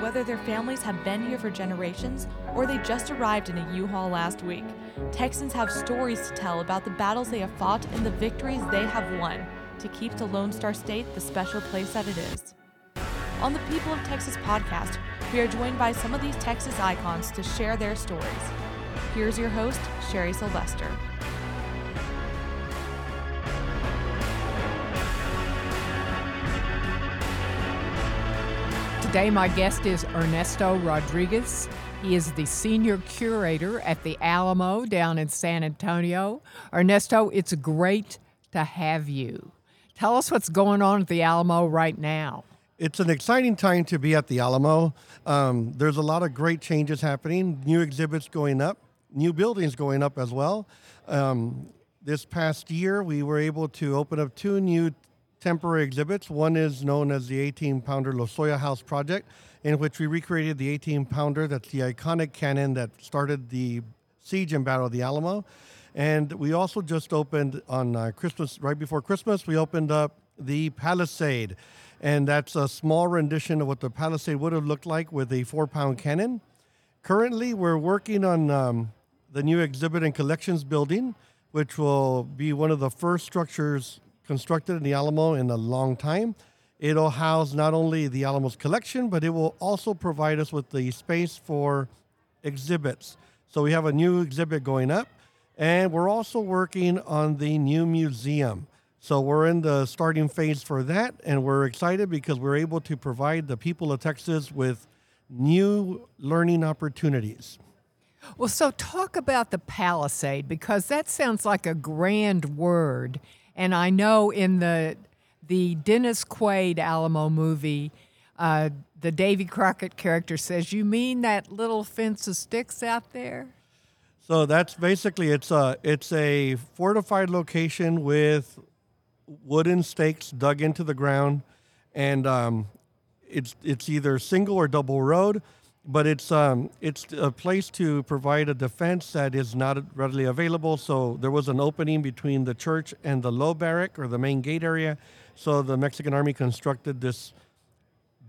Whether their families have been here for generations or they just arrived in a U-Haul last week, Texans have stories to tell about the battles they have fought and the victories they have won to keep the Lone Star State the special place that it is. On the People of Texas podcast, we are joined by some of these Texas icons to share their stories. Here's your host, Sherry Sylvester. Today, my guest is Ernesto Rodriguez. He is the senior curator at the Alamo down in San Antonio. Ernesto, it's great to have you. Tell us what's going on at the Alamo right now. It's an exciting time to be at the Alamo. Um, there's a lot of great changes happening, new exhibits going up, new buildings going up as well. Um, this past year, we were able to open up two new temporary exhibits. One is known as the 18 pounder Losoya House Project, in which we recreated the 18 pounder. That's the iconic cannon that started the siege and battle of the Alamo. And we also just opened on uh, Christmas, right before Christmas, we opened up the Palisade. And that's a small rendition of what the Palisade would have looked like with a four pound cannon. Currently, we're working on um, the new exhibit and collections building, which will be one of the first structures constructed in the Alamo in a long time. It'll house not only the Alamo's collection, but it will also provide us with the space for exhibits. So we have a new exhibit going up, and we're also working on the new museum. So we're in the starting phase for that, and we're excited because we're able to provide the people of Texas with new learning opportunities. Well, so talk about the Palisade because that sounds like a grand word. And I know in the the Dennis Quaid Alamo movie, uh, the Davy Crockett character says, "You mean that little fence of sticks out there?" So that's basically it's a it's a fortified location with wooden stakes dug into the ground, and um, it's it's either single or double road but it's um, it's a place to provide a defense that is not readily available. So there was an opening between the church and the long barrack or the main gate area. So the Mexican army constructed this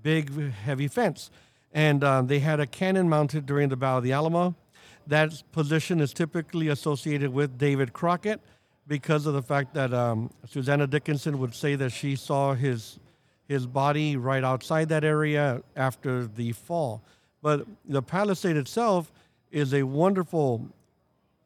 big, heavy fence, and um, they had a cannon mounted during the Battle of the Alamo. That position is typically associated with David Crockett because of the fact that um, Susanna Dickinson would say that she saw his his body right outside that area after the fall. But the Palisade itself is a wonderful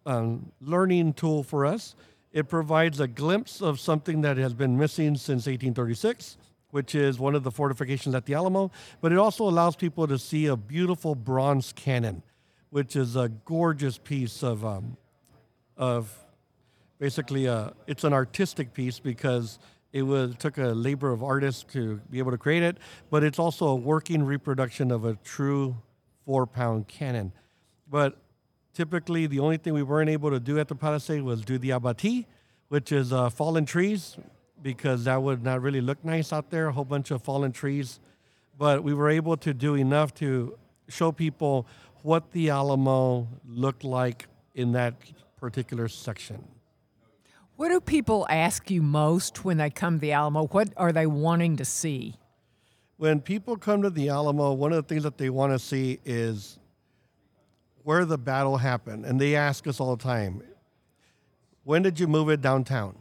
um, learning tool for us. It provides a glimpse of something that has been missing since 1836, which is one of the fortifications at the Alamo. But it also allows people to see a beautiful bronze cannon, which is a gorgeous piece of, um, of basically, a, it's an artistic piece because it was took a labor of artists to be able to create it, but it's also a working reproduction of a true four pound cannon. But typically, the only thing we weren't able to do at the Palisade was do the abati, which is uh, fallen trees, because that would not really look nice out there, a whole bunch of fallen trees. But we were able to do enough to show people what the Alamo looked like in that particular section. What do people ask you most when they come to the Alamo? What are they wanting to see? When people come to the Alamo, one of the things that they want to see is where the battle happened. And they ask us all the time, when did you move it downtown?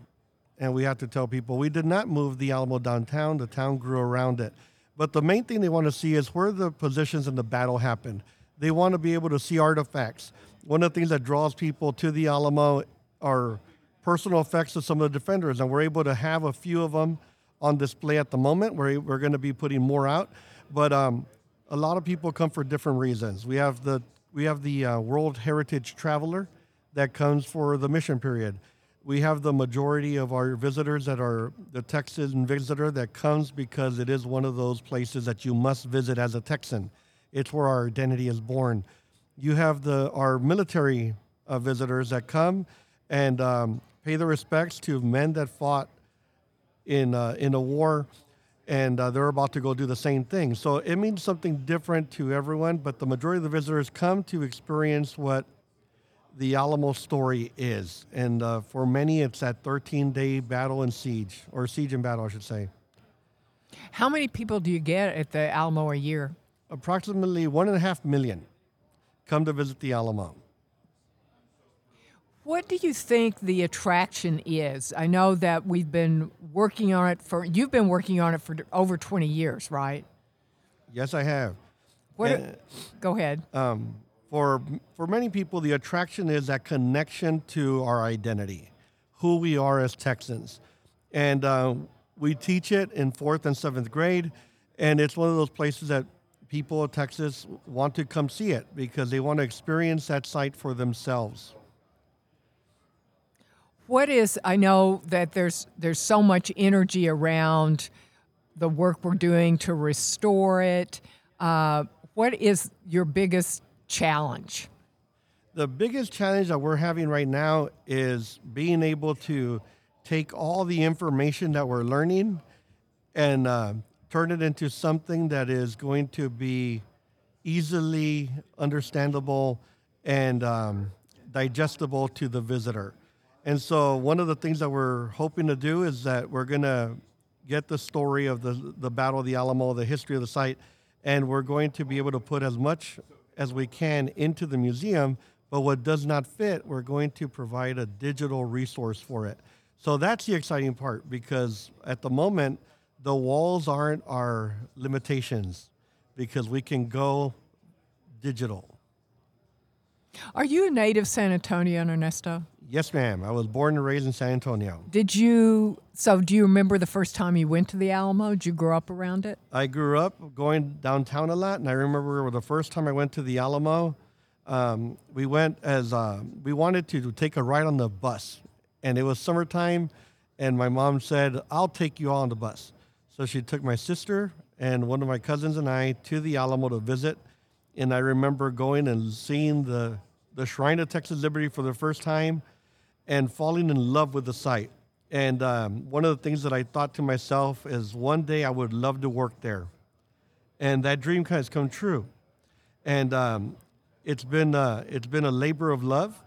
And we have to tell people we did not move the Alamo downtown, the town grew around it. But the main thing they want to see is where the positions in the battle happened. They want to be able to see artifacts. One of the things that draws people to the Alamo are personal effects of some of the defenders, and we're able to have a few of them on display at the moment. We're, we're going to be putting more out, but um, a lot of people come for different reasons. We have the we have the uh, World Heritage Traveler that comes for the mission period. We have the majority of our visitors that are the Texan visitor that comes because it is one of those places that you must visit as a Texan. It's where our identity is born. You have the our military uh, visitors that come and um, pay the respects to men that fought in uh, in a war, and uh, they're about to go do the same thing. So it means something different to everyone, but the majority of the visitors come to experience what the Alamo story is, and uh, for many, it's that 13-day battle and siege, or siege and battle, I should say. How many people do you get at the Alamo a year? approximately one and a half million come to visit the Alamo. What do you think the attraction is? I know that we've been working on it for, you've been working on it for over 20 years, right? Yes, I have. What, And- go ahead. um, for for many people, the attraction is that connection to our identity, who we are as Texans, and uh, we teach it in fourth and seventh grade, and it's one of those places that people of Texas want to come see it because they want to experience that site for themselves. What is I know that there's there's so much energy around the work we're doing to restore it. Uh, what is your biggest challenge? The biggest challenge that we're having right now is being able to take all the information that we're learning and uh, turn it into something that is going to be easily understandable and um, digestible to the visitor. And so, one of the things that we're hoping to do is that we're going to get the story of the, the Battle of the Alamo, the history of the site, and we're going to be able to put as much as we can into the museum. But what does not fit, we're going to provide a digital resource for it. So that's the exciting part because at the moment, the walls aren't our limitations because we can go digital. Are you a native San Antonio, Ernesto? Yes, ma'am. I was born and raised in San Antonio. Did you? So, do you remember the first time you went to the Alamo? Did you grow up around it? I grew up going downtown a lot, and I remember the first time I went to the Alamo. Um, we went as uh, we wanted to take a ride on the bus, and it was summertime, and my mom said, "I'll take you all on the bus." So she took my sister and one of my cousins and I to the Alamo to visit, and I remember going and seeing the the Shrine of Texas Liberty for the first time, and falling in love with the site. And um, one of the things that I thought to myself is one day I would love to work there. And that dream has come true. And um, it's, been, uh, it's been a labor of love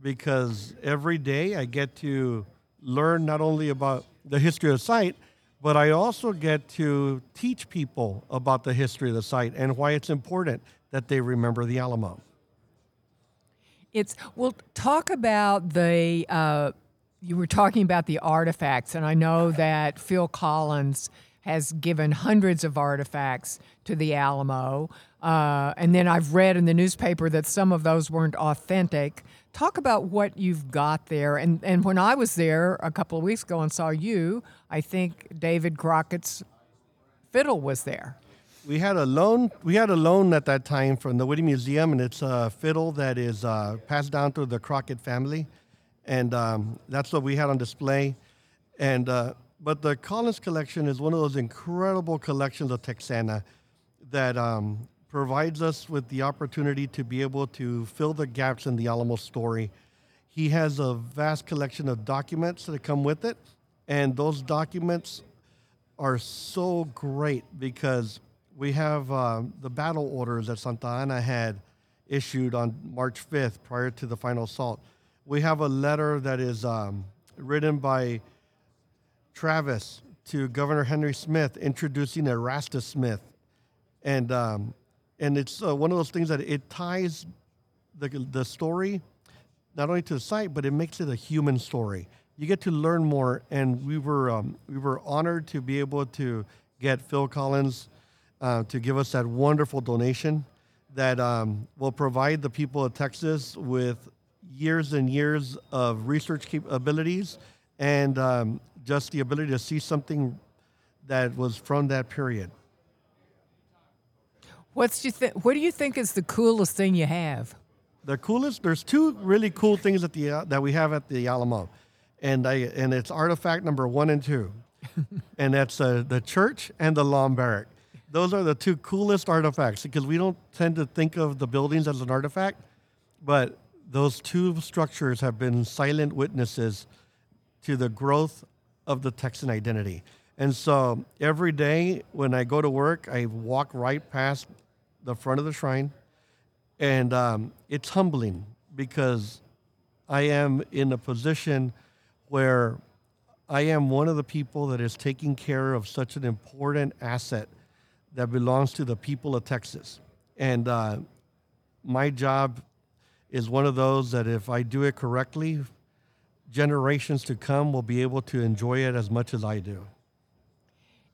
because every day I get to learn not only about the history of the site, but I also get to teach people about the history of the site and why it's important that they remember the Alamo. It's well. Talk about the. Uh, you were talking about the artifacts, and I know that Phil Collins has given hundreds of artifacts to the Alamo. Uh, and then I've read in the newspaper that some of those weren't authentic. Talk about what you've got there. And and when I was there a couple of weeks ago and saw you, I think David Crockett's fiddle was there. We had a loan. We had a loan at that time from the Witte Museum, and it's a fiddle that is uh, passed down through the Crockett family, and um, that's what we had on display. And uh, but the Collins collection is one of those incredible collections of Texana that um, provides us with the opportunity to be able to fill the gaps in the Alamo story. He has a vast collection of documents that come with it, and those documents are so great because we have uh, the battle orders that Santa Anna had issued on March 5th prior to the final assault. We have a letter that is um, written by Travis to Governor Henry Smith introducing Erastus Smith. And, um, and it's uh, one of those things that it ties the, the story not only to the site, but it makes it a human story. You get to learn more, and we were um, we were honored to be able to get Phil Collins uh, to give us that wonderful donation that um, will provide the people of Texas with years and years of research capabilities and um, just the ability to see something that was from that period. What's you th- What do you think is the coolest thing you have? the coolest there's two really cool things at the uh, that we have at the alamo and i and it's artifact number one and two and that's uh, the church and the long barrack those are the two coolest artifacts because we don't tend to think of the buildings as an artifact but those two structures have been silent witnesses to the growth of the texan identity. And so every day when i go to work i walk right past the front of the shrine and um, it's humbling because I am in a position where I am one of the people that is taking care of such an important asset that belongs to the people of Texas. And uh, my job is one of those that if I do it correctly, generations to come will be able to enjoy it as much as I do.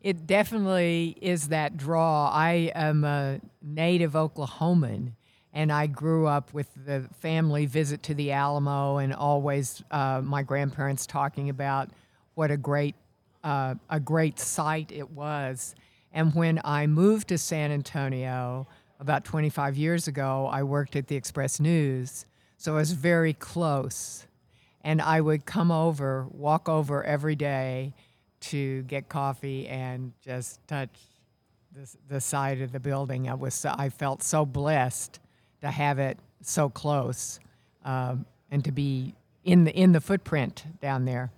It definitely is that draw. I am a native Oklahoman, and I grew up with the family visit to the Alamo, and always uh, my grandparents talking about what a great uh, a great site it was. And when I moved to San Antonio about 25 years ago, I worked at the Express News, so I was very close. And I would come over, walk over every day to get coffee and just touch the, the side of the building. I was I felt so blessed to have it so close um, and to be in the in the footprint down there.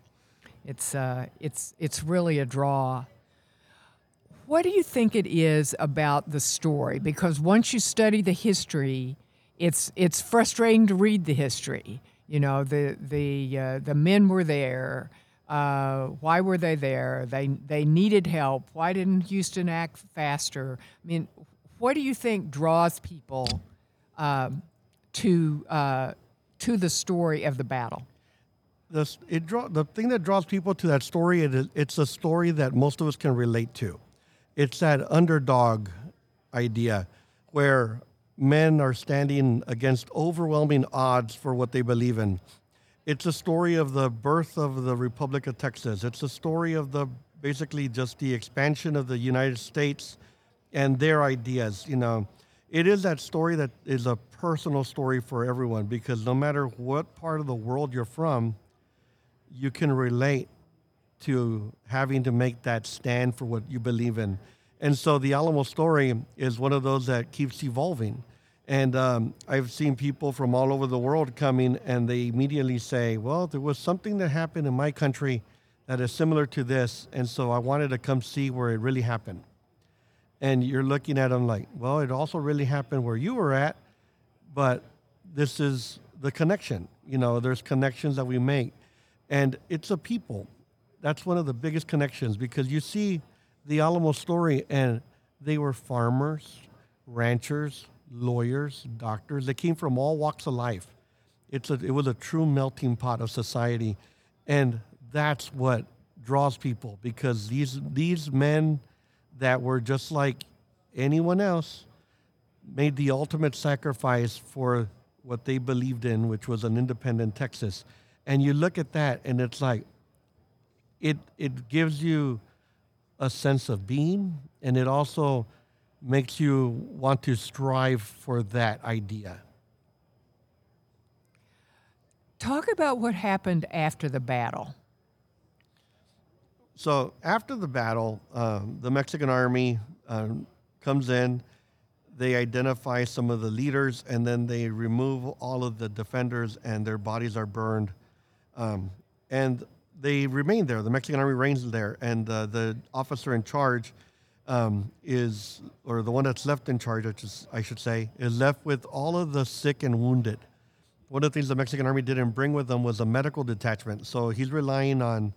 It's uh, it's it's really a draw. What do you think it is about the story? Because once you study the history, it's it's frustrating to read the history. You know, the the uh, the men were there. Uh, why were they there? They they needed help. Why didn't Houston act faster? I mean, what do you think draws people um, to uh, to the story of the battle? The, it draw, the thing that draws people to that story, it, it's a story that most of us can relate to. It's that underdog idea where men are standing against overwhelming odds for what they believe in. It's a story of the birth of the Republic of Texas. It's a story of the basically just the expansion of the United States and their ideas. You know, it is that story that is a personal story for everyone because no matter what part of the world you're from, you can relate to having to make that stand for what you believe in. And so the Alamo story is one of those that keeps evolving. And um, I've seen people from all over the world coming and they immediately say, well, there was something that happened in my country that is similar to this. And so I wanted to come see where it really happened. And you're looking at them like, well, it also really happened where you were at, but this is the connection. You know, there's connections that we make. And it's a people. That's one of the biggest connections because you see the Alamo story, and they were farmers, ranchers, lawyers, doctors. They came from all walks of life. It's a, it was a true melting pot of society. And that's what draws people because these, these men that were just like anyone else made the ultimate sacrifice for what they believed in, which was an independent Texas and you look at that and it's like it it gives you a sense of being and it also makes you want to strive for that idea. Talk about what happened after the battle. So after the battle um, the mexican army um, comes in they identify some of the leaders and then they remove all of the defenders and their bodies are burned. Um, and they remain there. The Mexican army reigns there, and uh, the officer in charge um, is, or the one that's left in charge, is, I should say, is left with all of the sick and wounded. One of the things the Mexican army didn't bring with them was a medical detachment. So he's relying on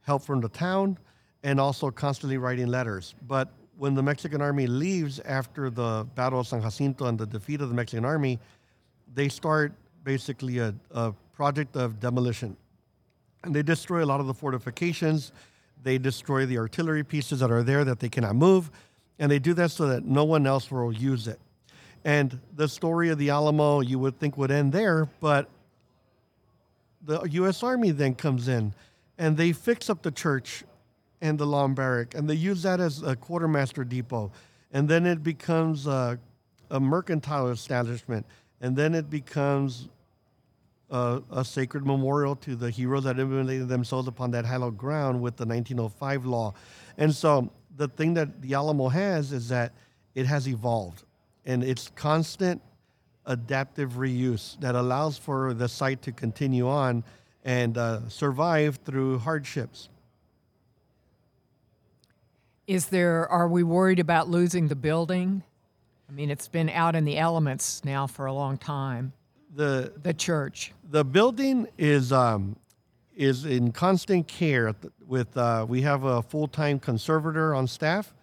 help from the town and also constantly writing letters. But when the Mexican army leaves after the Battle of San Jacinto and the defeat of the Mexican army, they start basically a, a project of demolition. And they destroy a lot of the fortifications. They destroy the artillery pieces that are there that they cannot move. And they do that so that no one else will use it. And the story of the Alamo, you would think would end there, but the U.S. Army then comes in and they fix up the church and the long barrack and they use that as a quartermaster depot. And then it becomes a, a mercantile establishment. And then it becomes uh, a sacred memorial to the heroes that immolated themselves upon that hallowed ground with the 1905 law. And so the thing that the Alamo has is that it has evolved and it's constant adaptive reuse that allows for the site to continue on and uh, survive through hardships. Is there, are we worried about losing the building? I mean, it's been out in the elements now for a long time the the church. The building is um, is in constant care with. Uh, we have a full time conservator on staff,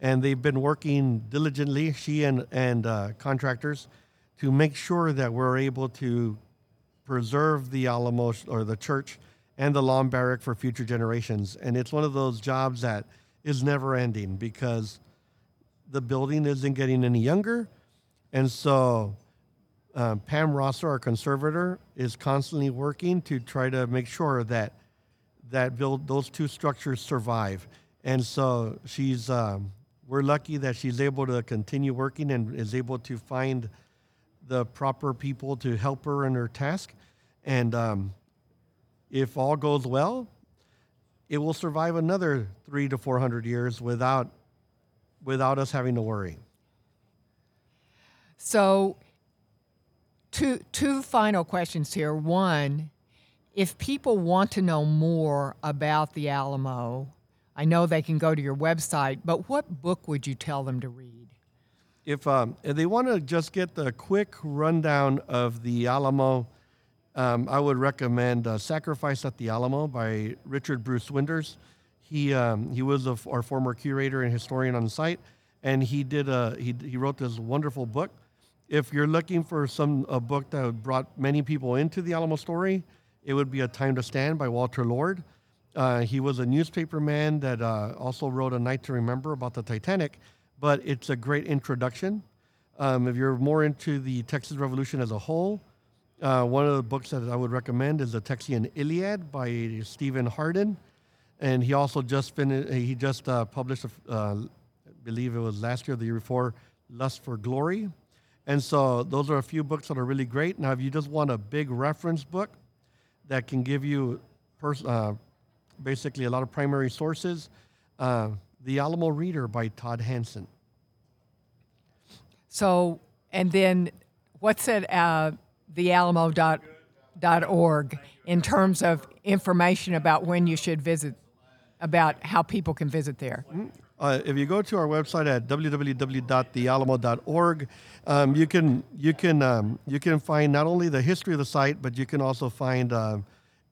and they've been working diligently, she and and uh, contractors, to make sure that we're able to preserve the Alamo or the church and the long barrack for future generations. And it's one of those jobs that is never ending because the building isn't getting any younger, and so. Um, Pam Rosser, our conservator, is constantly working to try to make sure that that build those two structures survive. And so she's um, we're lucky that she's able to continue working and is able to find the proper people to help her in her task. And um, if all goes well, it will survive another three to four hundred years without without us having to worry. So, two two final questions here. One, if people want to know more about the Alamo, I know they can go to your website, but what book would you tell them to read? If, um, if they want to just get the quick rundown of the Alamo, um, I would recommend uh, Sacrifice at the Alamo by Richard Bruce Winders. He, um, he was a, our former curator and historian on site, and he, did a, he, he wrote this wonderful book. If you're looking for some a book that brought many people into the Alamo story, it would be A Time to Stand by Walter Lord. Uh, he was a newspaper man that uh, also wrote A Night to Remember about the Titanic, but it's a great introduction. Um, if you're more into the Texas Revolution as a whole, uh, one of the books that I would recommend is The Texian Iliad by Stephen Hardin. And he also just finished, he just uh, published, uh, I believe it was last year, the year before, Lust for Glory. And so those are a few books that are really great. Now, if you just want a big reference book that can give you pers- uh, basically a lot of primary sources. Uh, the Alamo Reader by Todd Hansen. So, and then what's at uh, thealamo.org in terms of information about when you should visit, about how people can visit there? Uh, if you go to our website at www.thealamo.org, um, you can you can um, you can find not only the history of the site, but you can also find uh,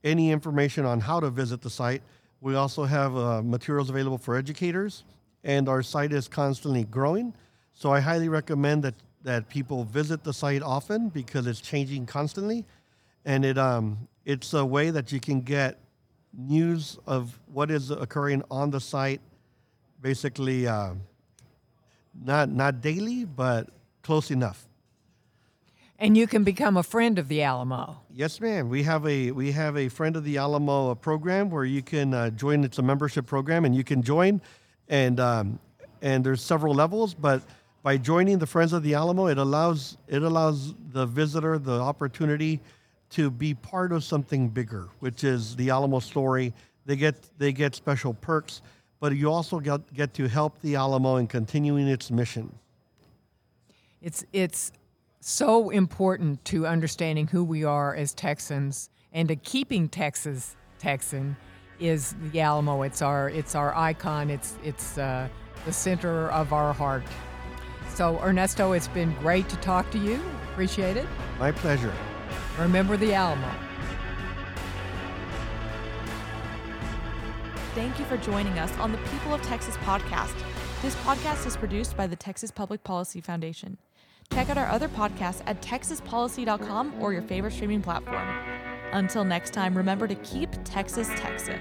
any information on how to visit the site. We also have uh, materials available for educators, and our site is constantly growing. So I highly recommend that, that people visit the site often because it's changing constantly. And it, um, it's a way that you can get news of what is occurring on the site, basically uh, not, not daily, but close enough. And you can become a friend of the Alamo. Yes, ma'am. We have a we have a friend of the Alamo program where you can uh, join. It's a membership program, and you can join, and um, and there's several levels. But by joining the Friends of the Alamo, it allows it allows the visitor the opportunity to be part of something bigger, which is the Alamo story. They get they get special perks, but you also get get to help the Alamo in continuing its mission. It's it's so important to understanding who we are as Texans and to keeping Texas Texan is the Alamo. It's our it's our icon. It's it's uh, the center of our heart. So Ernesto, it's been great to talk to you. Appreciate it. My pleasure. Remember the Alamo. Thank you for joining us on the People of Texas podcast. This podcast is produced by the Texas Public Policy Foundation. Check out our other podcasts at texaspolicy.com or your favorite streaming platform. Until next time, remember to keep Texas Texan.